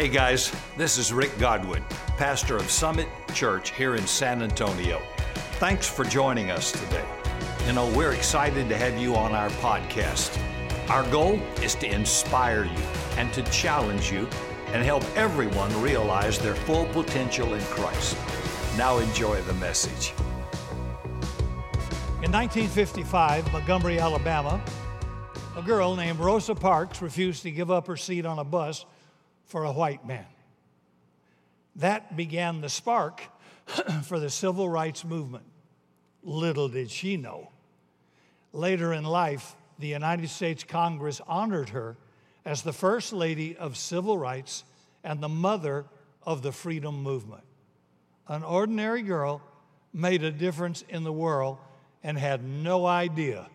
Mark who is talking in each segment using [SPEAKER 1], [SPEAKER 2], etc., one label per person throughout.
[SPEAKER 1] Hey guys, this is Rick Godwin, pastor of Summit Church here in San Antonio. Thanks for joining us today. You know, we're excited to have you on our podcast. Our goal is to inspire you and to challenge you and help everyone realize their full potential in Christ. Now enjoy the message.
[SPEAKER 2] In 1955, Montgomery, Alabama, a girl named Rosa Parks refused to give up her seat on a bus for a white man. That began the spark for the civil rights movement. Little did she know. Later in life, the United States Congress honored her as the First Lady of Civil Rights and the mother of the freedom movement. An ordinary girl made a difference in the world and had no idea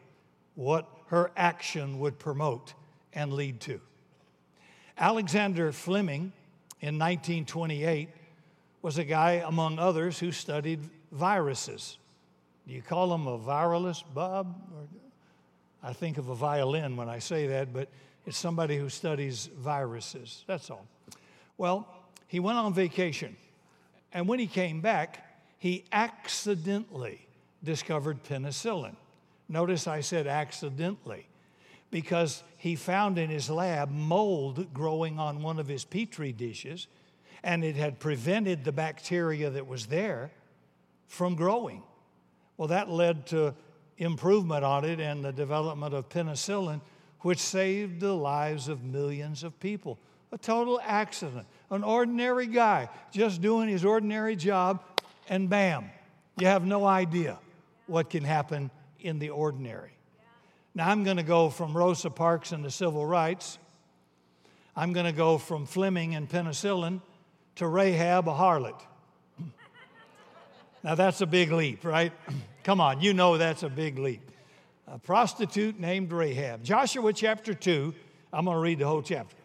[SPEAKER 2] what her action would promote and lead to. Alexander Fleming in 1928 was a guy, among others, who studied viruses. Do you call him a viralist, Bob? I think of a violin when I say that, but it's somebody who studies viruses. That's all. Well, he went on vacation, and when he came back, he accidentally discovered penicillin. Notice I said accidentally because he found in his lab mold growing on one of his petri dishes, and it had prevented the bacteria that was there from growing. Well, that led to improvement on it and the development of penicillin, which saved the lives of millions of people. A total accident. An ordinary guy just doing his ordinary job, and bam, you have no idea what can happen in the ordinary. Now, I'm going to go from Rosa Parks and the civil rights. I'm going to go from Fleming and penicillin to Rahab, a harlot. now, that's a big leap, right? Come on, you know that's a big leap. A prostitute named Rahab. Joshua chapter 2, I'm going to read the whole chapter.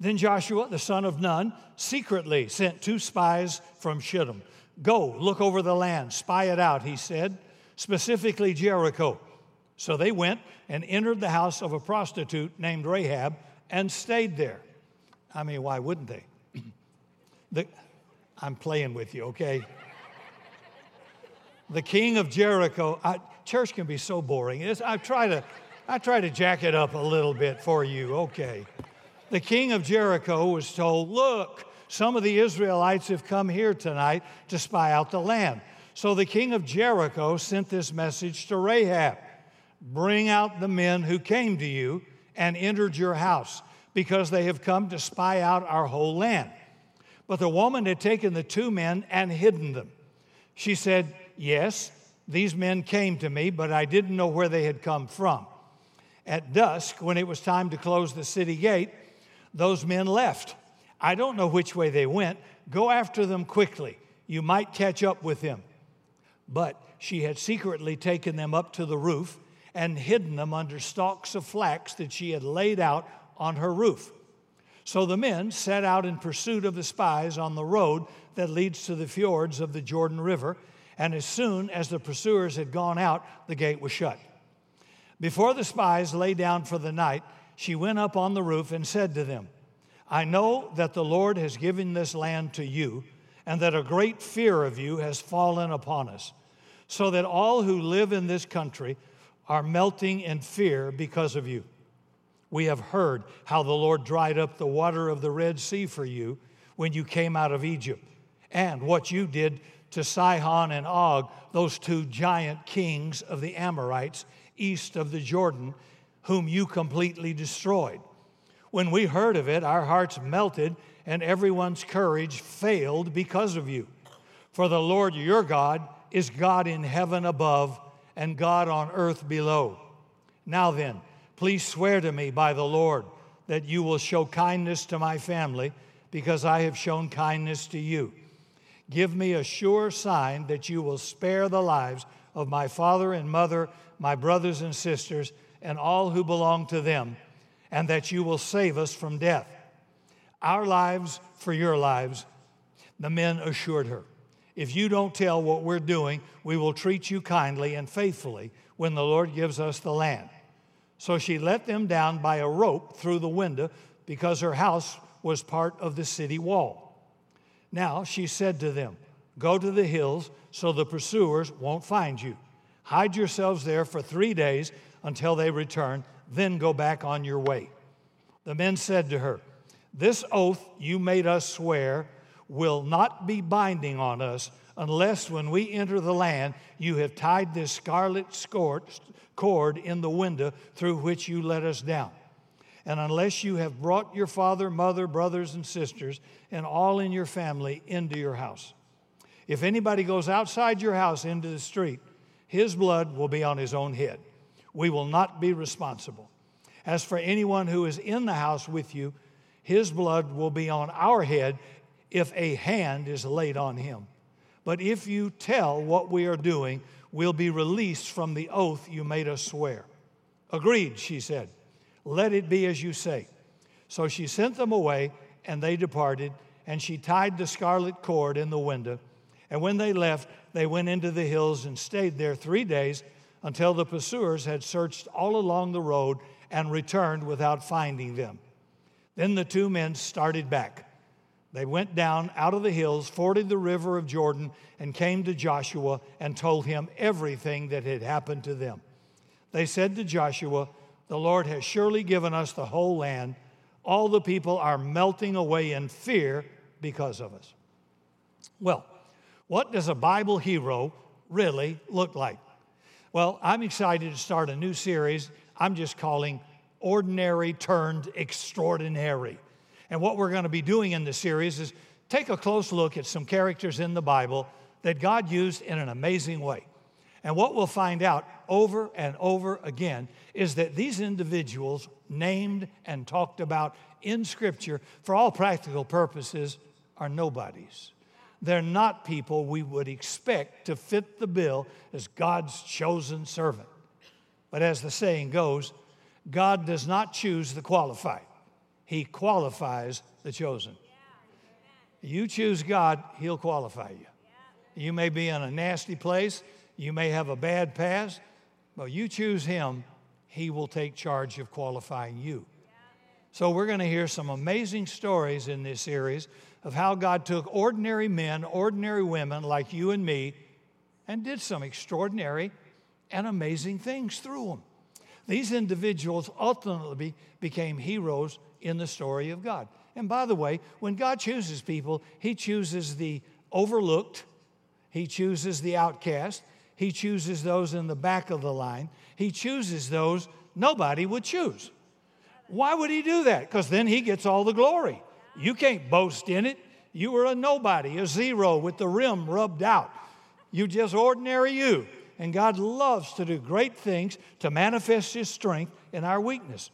[SPEAKER 2] Then Joshua, the son of Nun, secretly sent two spies from Shittim. Go, look over the land, spy it out, he said, specifically Jericho. So they went and entered the house of a prostitute named Rahab and stayed there. I mean, why wouldn't they? the, I'm playing with you, okay? the king of Jericho, I, church can be so boring. It's, I try to, I try to jack it up a little bit for you, okay? The king of Jericho was told, Look, some of the Israelites have come here tonight to spy out the land. So the king of Jericho sent this message to Rahab Bring out the men who came to you and entered your house, because they have come to spy out our whole land. But the woman had taken the two men and hidden them. She said, Yes, these men came to me, but I didn't know where they had come from. At dusk, when it was time to close the city gate, those men left. I don't know which way they went. Go after them quickly. You might catch up with them. But she had secretly taken them up to the roof and hidden them under stalks of flax that she had laid out on her roof. So the men set out in pursuit of the spies on the road that leads to the fords of the Jordan River, and as soon as the pursuers had gone out, the gate was shut. Before the spies lay down for the night, she went up on the roof and said to them, I know that the Lord has given this land to you, and that a great fear of you has fallen upon us, so that all who live in this country are melting in fear because of you. We have heard how the Lord dried up the water of the Red Sea for you when you came out of Egypt, and what you did to Sihon and Og, those two giant kings of the Amorites east of the Jordan, whom you completely destroyed. When we heard of it, our hearts melted, and everyone's courage failed because of you. For the Lord your God is God in heaven above and God on earth below. Now then, please swear to me by the Lord that you will show kindness to my family because I have shown kindness to you. Give me a sure sign that you will spare the lives of my father and mother, my brothers and sisters, and all who belong to them, and that you will save us from death. Our lives for your lives, the men assured her. If you don't tell what we're doing, we will treat you kindly and faithfully when the Lord gives us the land. So she let them down by a rope through the window because her house was part of the city wall. Now she said to them, Go to the hills so the pursuers won't find you. Hide yourselves there for three days until they return, then go back on your way. The men said to her, This oath you made us swear will not be binding on us unless when we enter the land you have tied this scarlet cord in the window through which you let us down. And unless you have brought your father, mother, brothers, and sisters, and all in your family into your house. If anybody goes outside your house into the street, his blood will be on his own head. We will not be responsible. As for anyone who is in the house with you, his blood will be on our head if a hand is laid on him. But if you tell what we are doing, we'll be released from the oath you made us swear. Agreed, she said. Let it be as you say. So she sent them away, and they departed, and she tied the scarlet cord in the window. And when they left, they went into the hills and stayed there three days until the pursuers had searched all along the road and returned without finding them. Then the two men started back. They went down out of the hills, forded the river of Jordan, and came to Joshua and told him everything that had happened to them. They said to Joshua, The Lord has surely given us the whole land. All the people are melting away in fear because of us. Well, what does a Bible hero really look like? Well, I'm excited to start a new series I'm just calling Ordinary Turned Extraordinary. And what we're going to be doing in this series is take a close look at some characters in the Bible that God used in an amazing way. And what we'll find out over and over again is that these individuals, named and talked about in Scripture, for all practical purposes, are nobodies. They're not people we would expect to fit the bill as God's chosen servant. But as the saying goes, God does not choose the qualified. He qualifies the chosen. You choose God, He'll qualify you. You may be in a nasty place, you may have a bad past, but you choose Him, He will take charge of qualifying you. So, we're going to hear some amazing stories in this series of how God took ordinary men, ordinary women like you and me, and did some extraordinary and amazing things through them. These individuals ultimately became heroes in the story of God. And by the way, when God chooses people, He chooses the overlooked, He chooses the outcast, He chooses those in the back of the line, He chooses those nobody would choose. Why would He do that? Because then He gets all the glory. You can't boast in it. You were a nobody, a zero with the rim rubbed out. You just ordinary you. And God loves to do great things to manifest His strength in our weakness.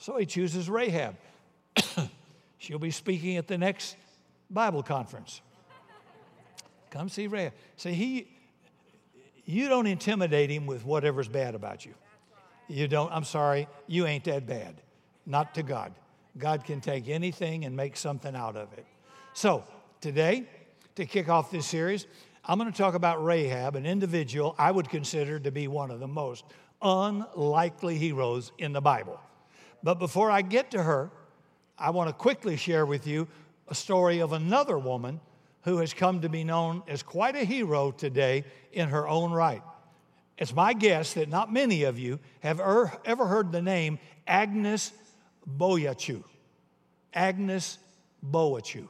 [SPEAKER 2] So he chooses Rahab. She'll be speaking at the next Bible conference. Come see Rahab. See, he, you don't intimidate him with whatever's bad about you. You don't, I'm sorry, you ain't that bad. Not to God. God can take anything and make something out of it. So, today, to kick off this series, I'm going to talk about Rahab, an individual I would consider to be one of the most unlikely heroes in the Bible. But before I get to her, I want to quickly share with you a story of another woman who has come to be known as quite a hero today in her own right. It's my guess that not many of you have er, ever heard the name Agnes Bojaxhiu. Agnes Bojaxhiu.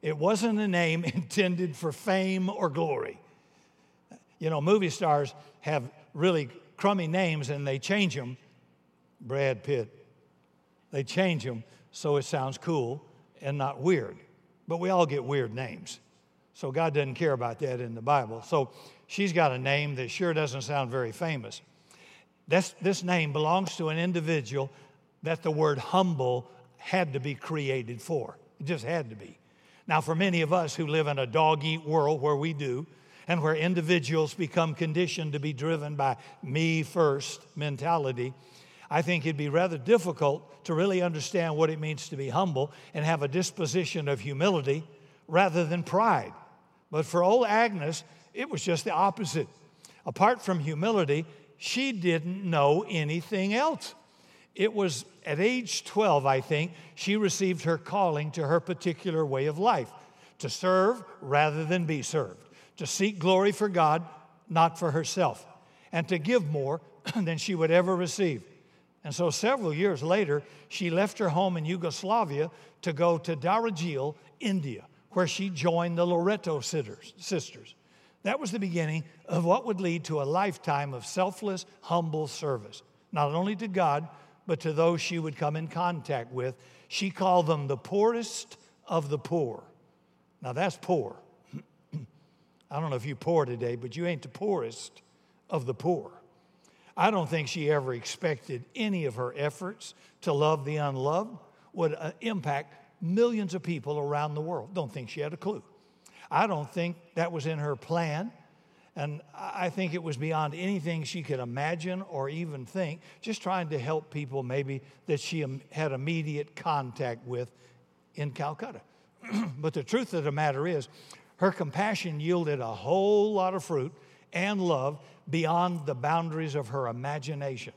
[SPEAKER 2] It wasn't a name intended for fame or glory. You know, movie stars have really crummy names and they change them. Brad Pitt, they change them so it sounds cool and not weird. But we all get weird names. So God doesn't care about that in the Bible. So she's got a name that sure doesn't sound very famous. This, this name belongs to an individual that the word humble had to be created for. It just had to be. Now, for many of us who live in a dog eat world where we do, and where individuals become conditioned to be driven by me first mentality, I think it'd be rather difficult to really understand what it means to be humble and have a disposition of humility rather than pride. But for old Agnes, it was just the opposite. Apart from humility, she didn't know anything else. it was at age 12, I think, she received her calling to her particular way of life to serve rather than be served, to seek glory for God, not for herself, and to give more than she would ever receive. And so several years later, she left her home in Yugoslavia to go to Darjeeling, India, where she joined the Loreto sisters. That was the beginning of what would lead to a lifetime of selfless, humble service, not only to God, but to those she would come in contact with. She called them the poorest of the poor. Now that's poor. I don't know if you're poor today, but you ain't the poorest of the poor. I don't think she ever expected any of her efforts to love the unloved would uh, impact millions of people around the world. Don't think she had a clue. I don't think that was in her plan. And I think it was beyond anything she could imagine or even think, just trying to help people maybe that she had immediate contact with in Calcutta. but the truth of the matter is, her compassion yielded a whole lot of fruit and love beyond the boundaries of her imagination.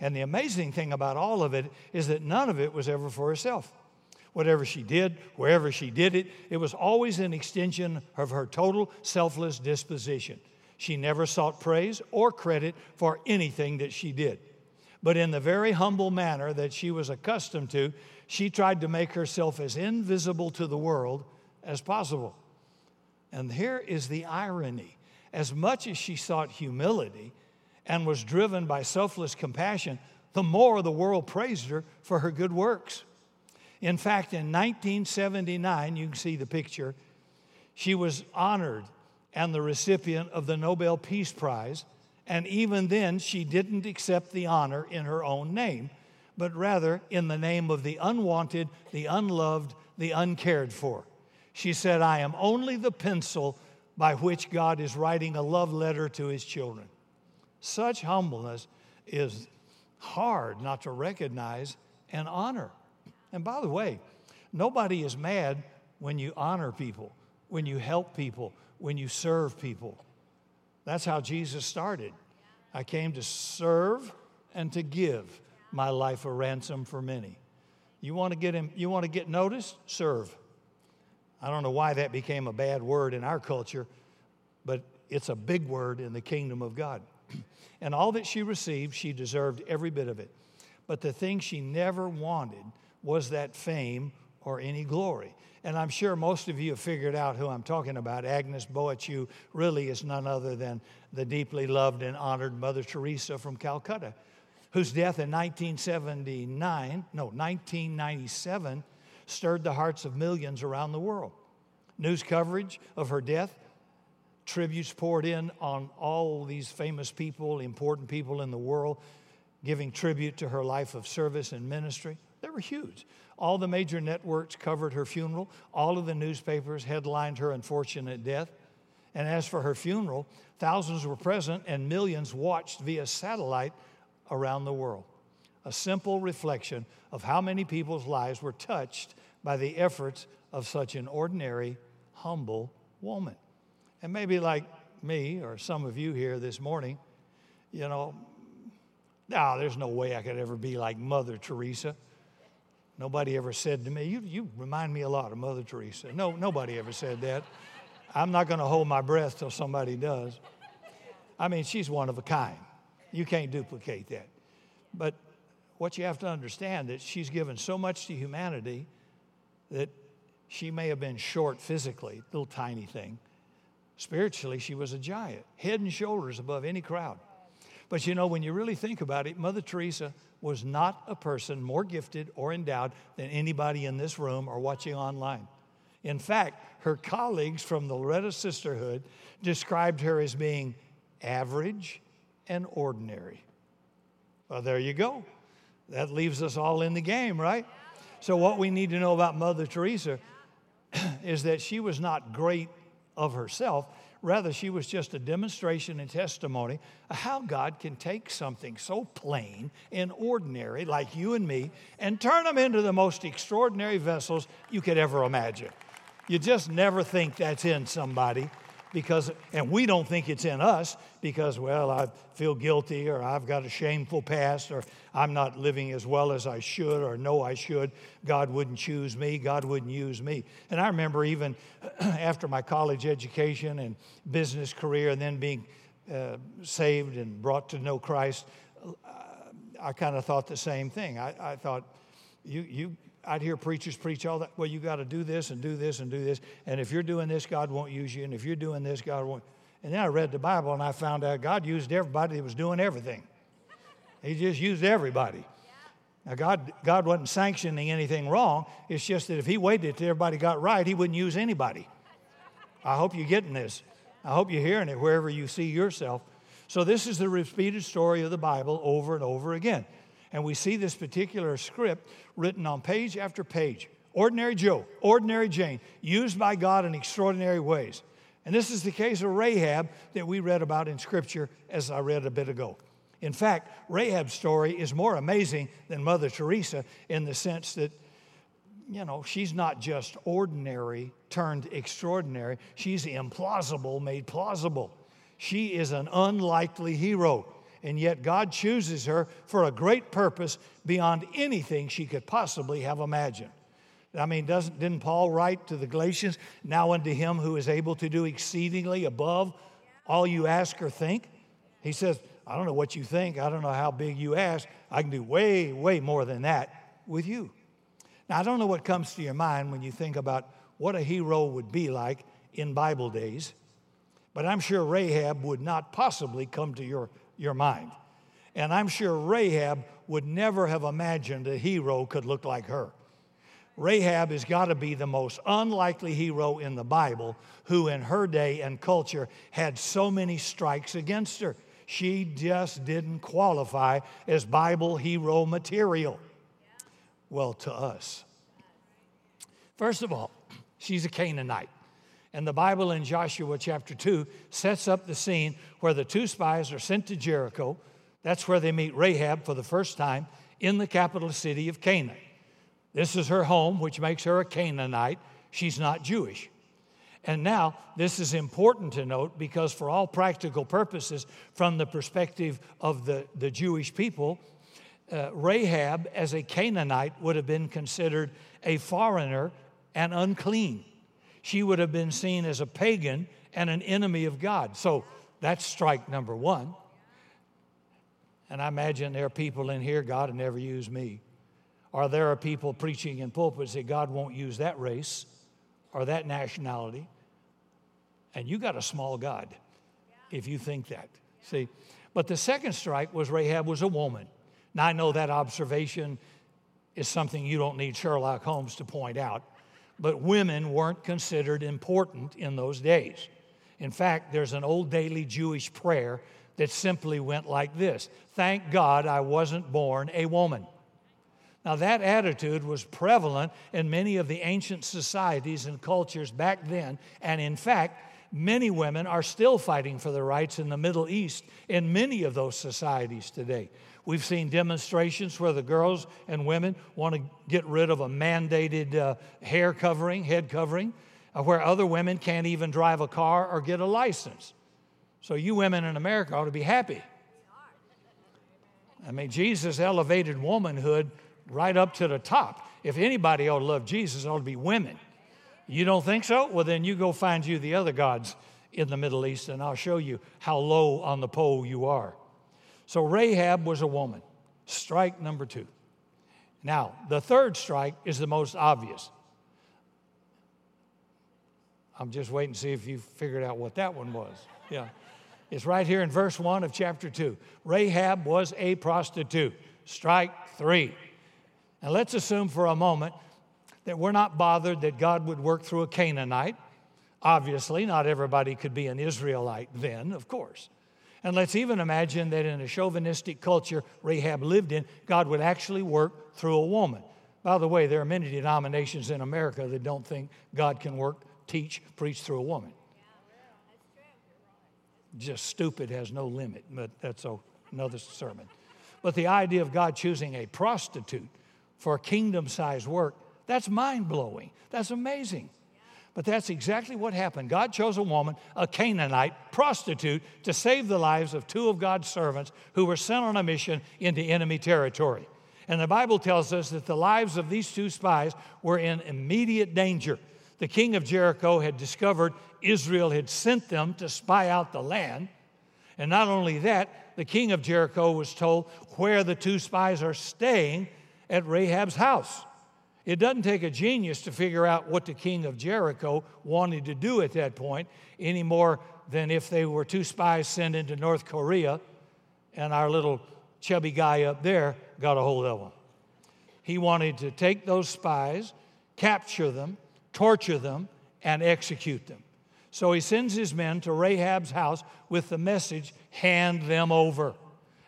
[SPEAKER 2] And the amazing thing about all of it is that none of it was ever for herself. Whatever she did, wherever she did it, it was always an extension of her total selfless disposition. She never sought praise or credit for anything that she did. But in the very humble manner that she was accustomed to, she tried to make herself as invisible to the world as possible. And here is the irony as much as she sought humility and was driven by selfless compassion, the more the world praised her for her good works. In fact, in 1979, you can see the picture, she was honored and the recipient of the Nobel Peace Prize. And even then, she didn't accept the honor in her own name, but rather in the name of the unwanted, the unloved, the uncared for. She said, I am only the pencil by which God is writing a love letter to his children. Such humbleness is hard not to recognize and honor. And by the way, nobody is mad when you honor people, when you help people, when you serve people. That's how Jesus started. I came to serve and to give my life a ransom for many. You want to get him, you want to get noticed? Serve. I don't know why that became a bad word in our culture, but it's a big word in the kingdom of God. and all that she received, she deserved every bit of it. But the thing she never wanted was that fame or any glory. And I'm sure most of you have figured out who I'm talking about. Agnes Bojaxhiu really is none other than the deeply loved and honored Mother Teresa from Calcutta, whose death in 1979, no, 1997, stirred the hearts of millions around the world. News coverage of her death, tributes poured in on all these famous people, important people in the world, giving tribute to her life of service and ministry. They were huge. All the major networks covered her funeral. All of the newspapers headlined her unfortunate death. And as for her funeral, thousands were present and millions watched via satellite around the world. A simple reflection of how many people's lives were touched by the efforts of such an ordinary, humble woman. And maybe like me or some of you here this morning, you know, no, there's no way I could ever be like Mother Teresa. Nobody ever said to me, you, you remind me a lot of Mother Teresa. No, nobody ever said that. I'm not going to hold my breath till somebody does. I mean, she's one of a kind. You can't duplicate that. But what you have to understand is that she's given so much to humanity that she may have been short physically, little tiny thing. Spiritually, she was a giant, head and shoulders above any crowd. But you know, when you really think about it, Mother Teresa was not a person more gifted or endowed than anybody in this room or watching online. In fact, her colleagues from the Loreto Sisterhood described her as being average and ordinary. Well, there you go. That leaves us all in the game, right? So, what we need to know about Mother Teresa is that she was not great of herself, Rather, she was just a demonstration and testimony of how God can take something so plain and ordinary, like you and me, and turn them into the most extraordinary vessels you could ever imagine. You just never think that's in somebody, because, and we don't think it's in us because, well, I feel guilty or I've got a shameful past or I'm not living as well as I should or know I should. God wouldn't choose me. God wouldn't use me. And I remember even after my college education and business career and then being uh, saved and brought to know Christ, I kind of thought the same thing. I, I thought, you, you, I'd hear preachers preach all that. Well, you got to do this and do this and do this. And if you're doing this, God won't use you. And if you're doing this, God won't. And then I read the Bible and I found out God used everybody that was doing everything. He just used everybody. Now, God, God wasn't sanctioning anything wrong. It's just that if He waited till everybody got right, He wouldn't use anybody. I hope you're getting this. I hope you're hearing it wherever you see yourself. So, this is the repeated story of the Bible over and over again. And we see this particular script written on page after page. Ordinary Joe, ordinary Jane, used by God in extraordinary ways. And this is the case of Rahab that we read about in Scripture, as I read a bit ago. In fact, Rahab's story is more amazing than Mother Teresa in the sense that, you know, she's not just ordinary turned extraordinary, she's implausible made plausible. She is an unlikely hero and yet God chooses her for a great purpose beyond anything she could possibly have imagined. I mean, doesn't, didn't Paul write to the Galatians, now unto him who is able to do exceedingly above all you ask or think? He says, I don't know what you think. I don't know how big you ask. I can do way, way more than that with you. Now, I don't know what comes to your mind when you think about what a hero would be like in Bible days, but I'm sure Rahab would not possibly come to your your mind. And I'm sure Rahab would never have imagined a hero could look like her. Rahab has got to be the most unlikely hero in the Bible who, in her day and culture, had so many strikes against her. She just didn't qualify as Bible hero material. Well, to us. First of all, she's a Canaanite. And the Bible in Joshua chapter 2 sets up the scene where the two spies are sent to Jericho. That's where they meet Rahab for the first time in the capital city of Canaan. This is her home, which makes her a Canaanite. She's not Jewish. And now, this is important to note because, for all practical purposes, from the perspective of the, the Jewish people, uh, Rahab as a Canaanite would have been considered a foreigner and unclean she would have been seen as a pagan and an enemy of God. So that's strike number one. And I imagine there are people in here, God will never use me. Or there are people preaching in pulpits that God won't use that race or that nationality. And you got a small God if you think that. See? But the second strike was Rahab was a woman. Now I know that observation is something you don't need Sherlock Holmes to point out but women weren't considered important in those days. In fact, there's an old daily Jewish prayer that simply went like this Thank God I wasn't born a woman. Now, that attitude was prevalent in many of the ancient societies and cultures back then, and in fact, many women are still fighting for their rights in the Middle East in many of those societies today. We've seen demonstrations where the girls and women want to get rid of a mandated uh, hair covering, head covering, uh, where other women can't even drive a car or get a license. So, you women in America ought to be happy. I mean, Jesus elevated womanhood right up to the top. If anybody ought to love Jesus, it ought to be women. You don't think so? Well, then you go find you the other gods in the Middle East, and I'll show you how low on the pole you are. So Rahab was a woman. Strike number two. Now, the third strike is the most obvious. I'm just waiting to see if you figured out what that one was. Yeah. It's right here in verse 1 of chapter 2. Rahab was a prostitute. Strike three. Now, let's assume for a moment that we're not bothered that God would work through a Canaanite. Obviously, not everybody could be an Israelite then, of course. And let's even imagine that in a chauvinistic culture Rahab lived in, God would actually work through a woman. By the way, there are many denominations in America that don't think God can work, teach, preach through a woman. Just stupid has no limit, but that's another sermon. But the idea of God choosing a prostitute for kingdom sized work, that's mind blowing. That's amazing. But that's exactly what happened. God chose a woman, a Canaanite prostitute, to save the lives of two of God's servants who were sent on a mission into enemy territory. And the Bible tells us that the lives of these two spies were in immediate danger. The king of Jericho had discovered Israel had sent them to spy out the land. And not only that, the king of Jericho was told where the two spies are staying at Rahab's house. It doesn't take a genius to figure out what the king of Jericho wanted to do at that point, any more than if they were two spies sent into North Korea and our little chubby guy up there got a hold of them. He wanted to take those spies, capture them, torture them, and execute them. So he sends his men to Rahab's house with the message hand them over.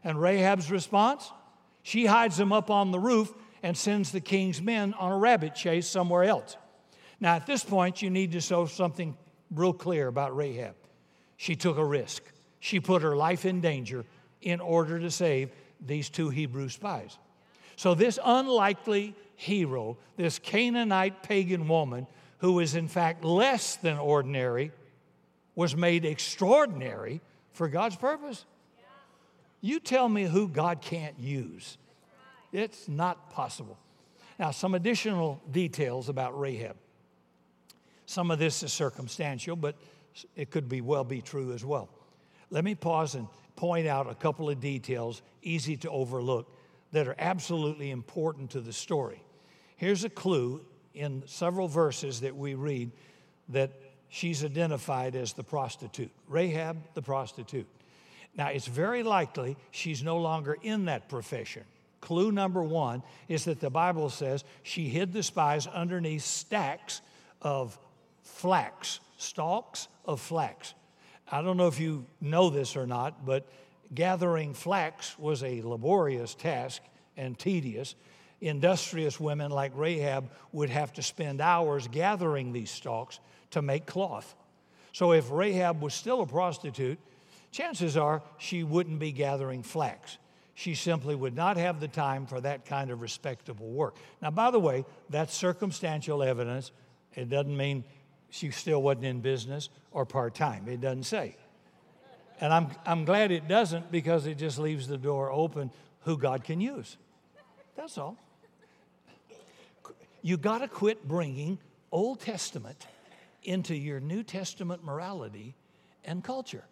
[SPEAKER 2] And Rahab's response? She hides them up on the roof and sends the king's men on a rabbit chase somewhere else. Now, at this point, you need to show something real clear about Rahab. She took a risk, she put her life in danger in order to save these two Hebrew spies. So, this unlikely hero, this Canaanite pagan woman, who is in fact less than ordinary, was made extraordinary for God's purpose. You tell me who God can't use. It's not possible. Now, some additional details about Rahab. Some of this is circumstantial, but it could be well be true as well. Let me pause and point out a couple of details easy to overlook that are absolutely important to the story. Here's a clue in several verses that we read that she's identified as the prostitute, Rahab the prostitute. Now, it's very likely she's no longer in that profession. Clue number one is that the Bible says she hid the spies underneath stacks of flax, stalks of flax. I don't know if you know this or not, but gathering flax was a laborious task and tedious. Industrious women like Rahab would have to spend hours gathering these stalks to make cloth. So if Rahab was still a prostitute, chances are she wouldn't be gathering flax. She simply would not have the time for that kind of respectable work. Now, by the way, that's circumstantial evidence. It doesn't mean she still wasn't in business or part time. It doesn't say. And I'm, I'm glad it doesn't because it just leaves the door open who God can use. That's all. You got to quit bringing Old Testament into your New Testament morality and culture.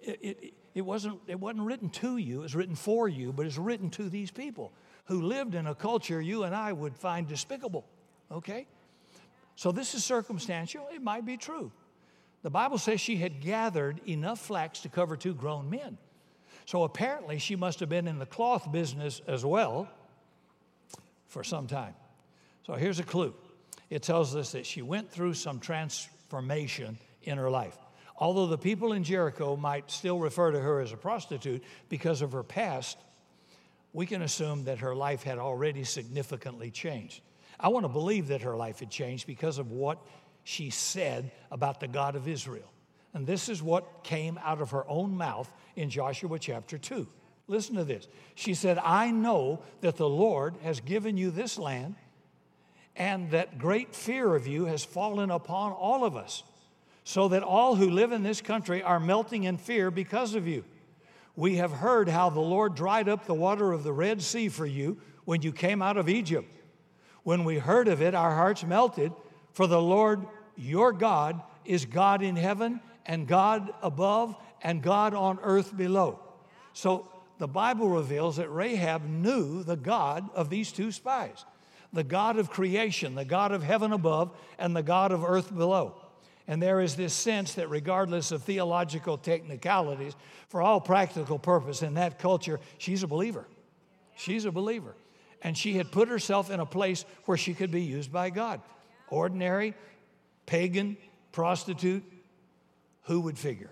[SPEAKER 2] It, it, it, wasn't, it wasn't written to you, it was written for you, but it's written to these people who lived in a culture you and I would find despicable. Okay? So this is circumstantial. It might be true. The Bible says she had gathered enough flax to cover two grown men. So apparently she must have been in the cloth business as well for some time. So here's a clue it tells us that she went through some transformation in her life. Although the people in Jericho might still refer to her as a prostitute because of her past, we can assume that her life had already significantly changed. I want to believe that her life had changed because of what she said about the God of Israel. And this is what came out of her own mouth in Joshua chapter 2. Listen to this. She said, I know that the Lord has given you this land and that great fear of you has fallen upon all of us, so that all who live in this country are melting in fear because of you. We have heard how the Lord dried up the water of the Red Sea for you when you came out of Egypt. When we heard of it, our hearts melted, for the Lord your God is God in heaven and God above and God on earth below. So the Bible reveals that Rahab knew the God of these two spies the God of creation, the God of heaven above, and the God of earth below. And there is this sense that, regardless of theological technicalities, for all practical purpose in that culture, she's a believer. She's a believer. And she had put herself in a place where she could be used by God. Ordinary, pagan, prostitute, who would figure?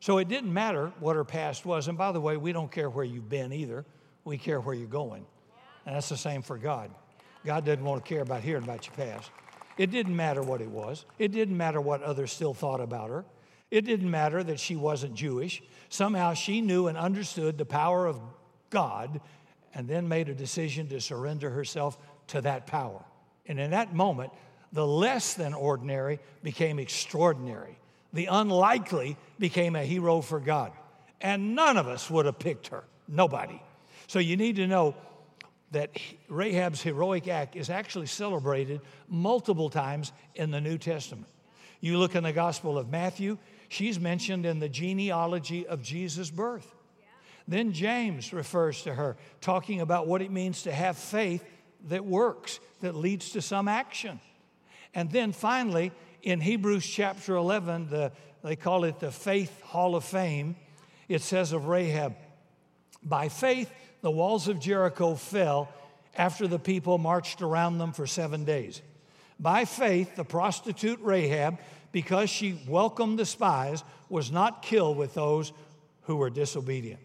[SPEAKER 2] So it didn't matter what her past was. And by the way, we don't care where you've been either, we care where you're going. And that's the same for God. God doesn't want to care about hearing about your past. It didn't matter what it was, it didn't matter what others still thought about her. It didn't matter that she wasn't Jewish. Somehow she knew and understood the power of God and then made a decision to surrender herself to that power. And in that moment, The less than ordinary became extraordinary. The unlikely became a hero for God. And none of us would have picked her. Nobody. So you need to know that Rahab's heroic act is actually celebrated multiple times in the New Testament. You look in the Gospel of Matthew, she's mentioned in the genealogy of Jesus' birth. Then James refers to her, talking about what it means to have faith that works, that leads to some action. And then finally, in Hebrews chapter 11, the, they call it the Faith Hall of Fame, it says of Rahab, By faith, the walls of Jericho fell after the people marched around them for seven days. By faith, the prostitute Rahab, because she welcomed the spies, was not killed with those who were disobedient.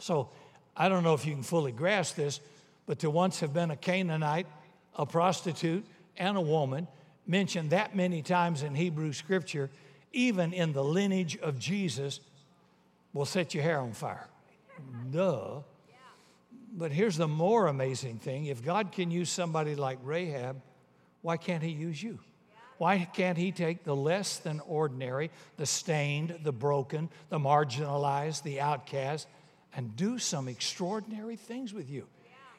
[SPEAKER 2] So I don't know if you can fully grasp this, but to once have been a Canaanite, a prostitute, and a woman, mentioned that many times in Hebrew scripture, even in the lineage of Jesus, will set your hair on fire. Duh. But here's the more amazing thing if God can use somebody like Rahab, why can't He use you? Why can't He take the less than ordinary, the stained, the broken, the marginalized, the outcast, and do some extraordinary things with you?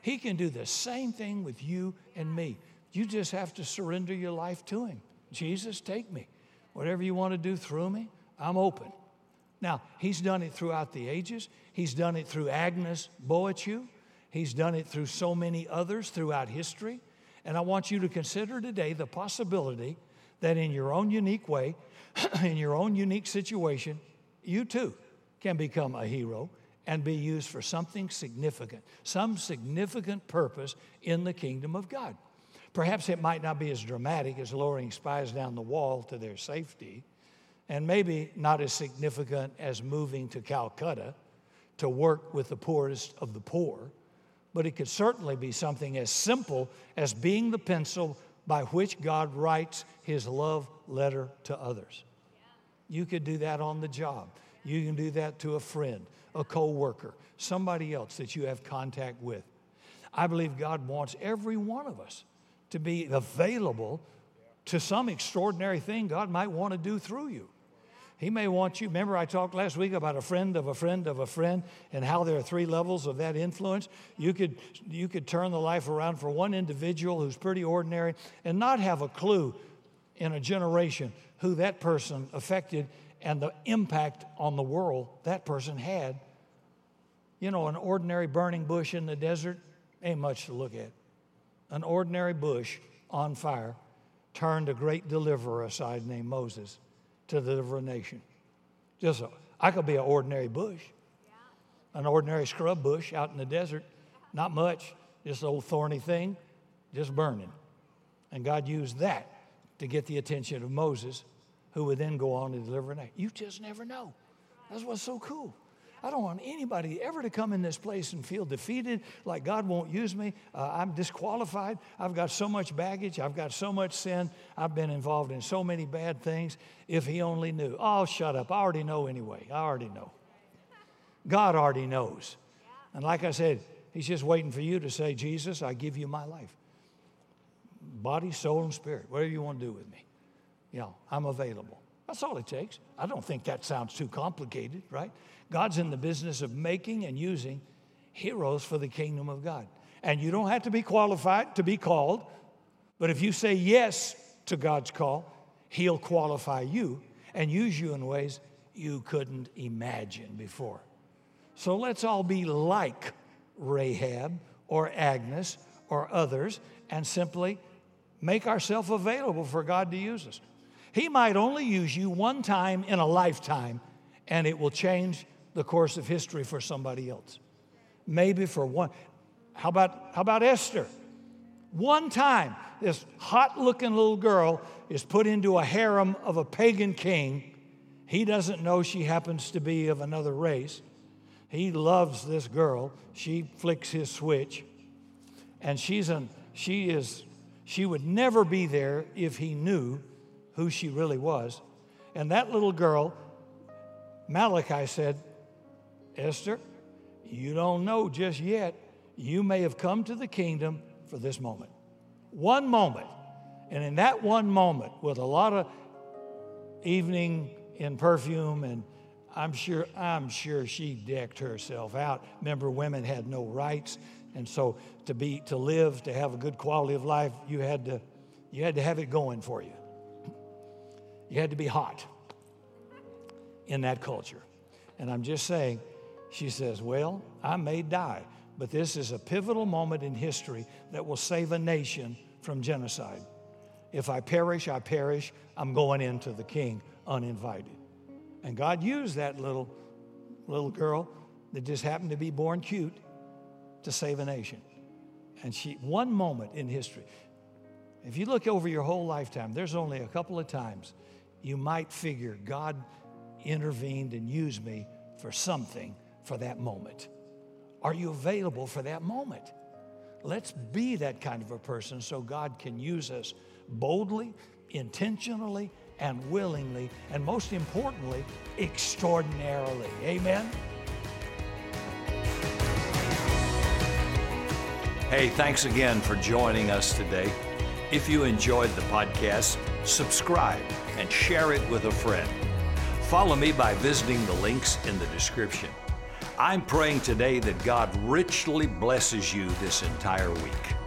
[SPEAKER 2] He can do the same thing with you and me. You just have to surrender your life to Him. Jesus, take me. Whatever you want to do through me, I'm open. Now, He's done it throughout the ages. He's done it through Agnes Bojaxhiu. He's done it through so many others throughout history. And I want you to consider today the possibility that in your own unique way, in your own unique situation, you too can become a hero and be used for something significant, some significant purpose in the kingdom of God. Perhaps it might not be as dramatic as lowering spies down the wall to their safety, and maybe not as significant as moving to Calcutta to work with the poorest of the poor but it could certainly be something as simple as being the pencil by which God writes his love letter to others. You could do that on the job. You can do that to a friend, a coworker, somebody else that you have contact with. I believe God wants every one of us to be available to some extraordinary thing God might want to do through you. He may want you. Remember, I talked last week about a friend of a friend of a friend and how there are three levels of that influence. You could, you could turn the life around for one individual who's pretty ordinary and not have a clue in a generation who that person affected and the impact on the world that person had. You know, an ordinary burning bush in the desert ain't much to look at. An ordinary bush on fire turned a great deliverer aside named Moses to deliver a nation. Just a, I could be an ordinary bush, an ordinary scrub bush out in the desert, not much, just an old thorny thing, just burning. And God used that to get the attention of Moses, who would then go on to deliver a nation. You just never know. That's what's so cool. I don't want anybody ever to come in this place and feel defeated, like God won't use me. Uh, I'm disqualified. I've got so much baggage. I've got so much sin. I've been involved in so many bad things. If He only knew. Oh, shut up. I already know anyway. I already know. God already knows. And like I said, He's just waiting for you to say, Jesus, I give you my life. Body, soul, and spirit. Whatever you want to do with me. You know, I'm available. That's all it takes. I don't think that sounds too complicated, right? God's in the business of making and using heroes for the kingdom of God. And you don't have to be qualified to be called, but if you say yes to God's call, He'll qualify you and use you in ways you couldn't imagine before. So let's all be like Rahab or Agnes or others and simply make ourselves available for God to use us. He might only use you one time in a lifetime, and it will change the course of history for somebody else. Maybe for one. How about, how about Esther? One time, this hot looking little girl is put into a harem of a pagan king. He doesn't know she happens to be of another race. He loves this girl. She flicks his switch. And she's an, she is, she would never be there if he knew who she really was. And that little girl, Malachi said, Esther, you don't know just yet. You may have come to the kingdom for this moment. One moment. And in that one moment, with a lot of evening in perfume and I'm sure, I'm sure she decked herself out. Remember, women had no rights. And so to be, to live, to have a good quality of life, you had to, you had to have it going for you. You had to be hot in that culture. And I'm just saying, she says, Well, I may die, but this is a pivotal moment in history that will save a nation from genocide. If I perish, I perish. I'm going into the king uninvited. And God used that little, little girl that just happened to be born cute to save a nation. And she, one moment in history, if you look over your whole lifetime, there's only a couple of times you might figure God intervened and used me for something for that moment. Are you available for that moment? Let's be that kind of a person so God can use us boldly, intentionally, and willingly, and most importantly, extraordinarily. Amen?
[SPEAKER 1] Hey, thanks again for joining us today. If you enjoyed the podcast, subscribe and share it with a friend. Follow me by visiting the links in the description. I'm praying today that God richly blesses you this entire week.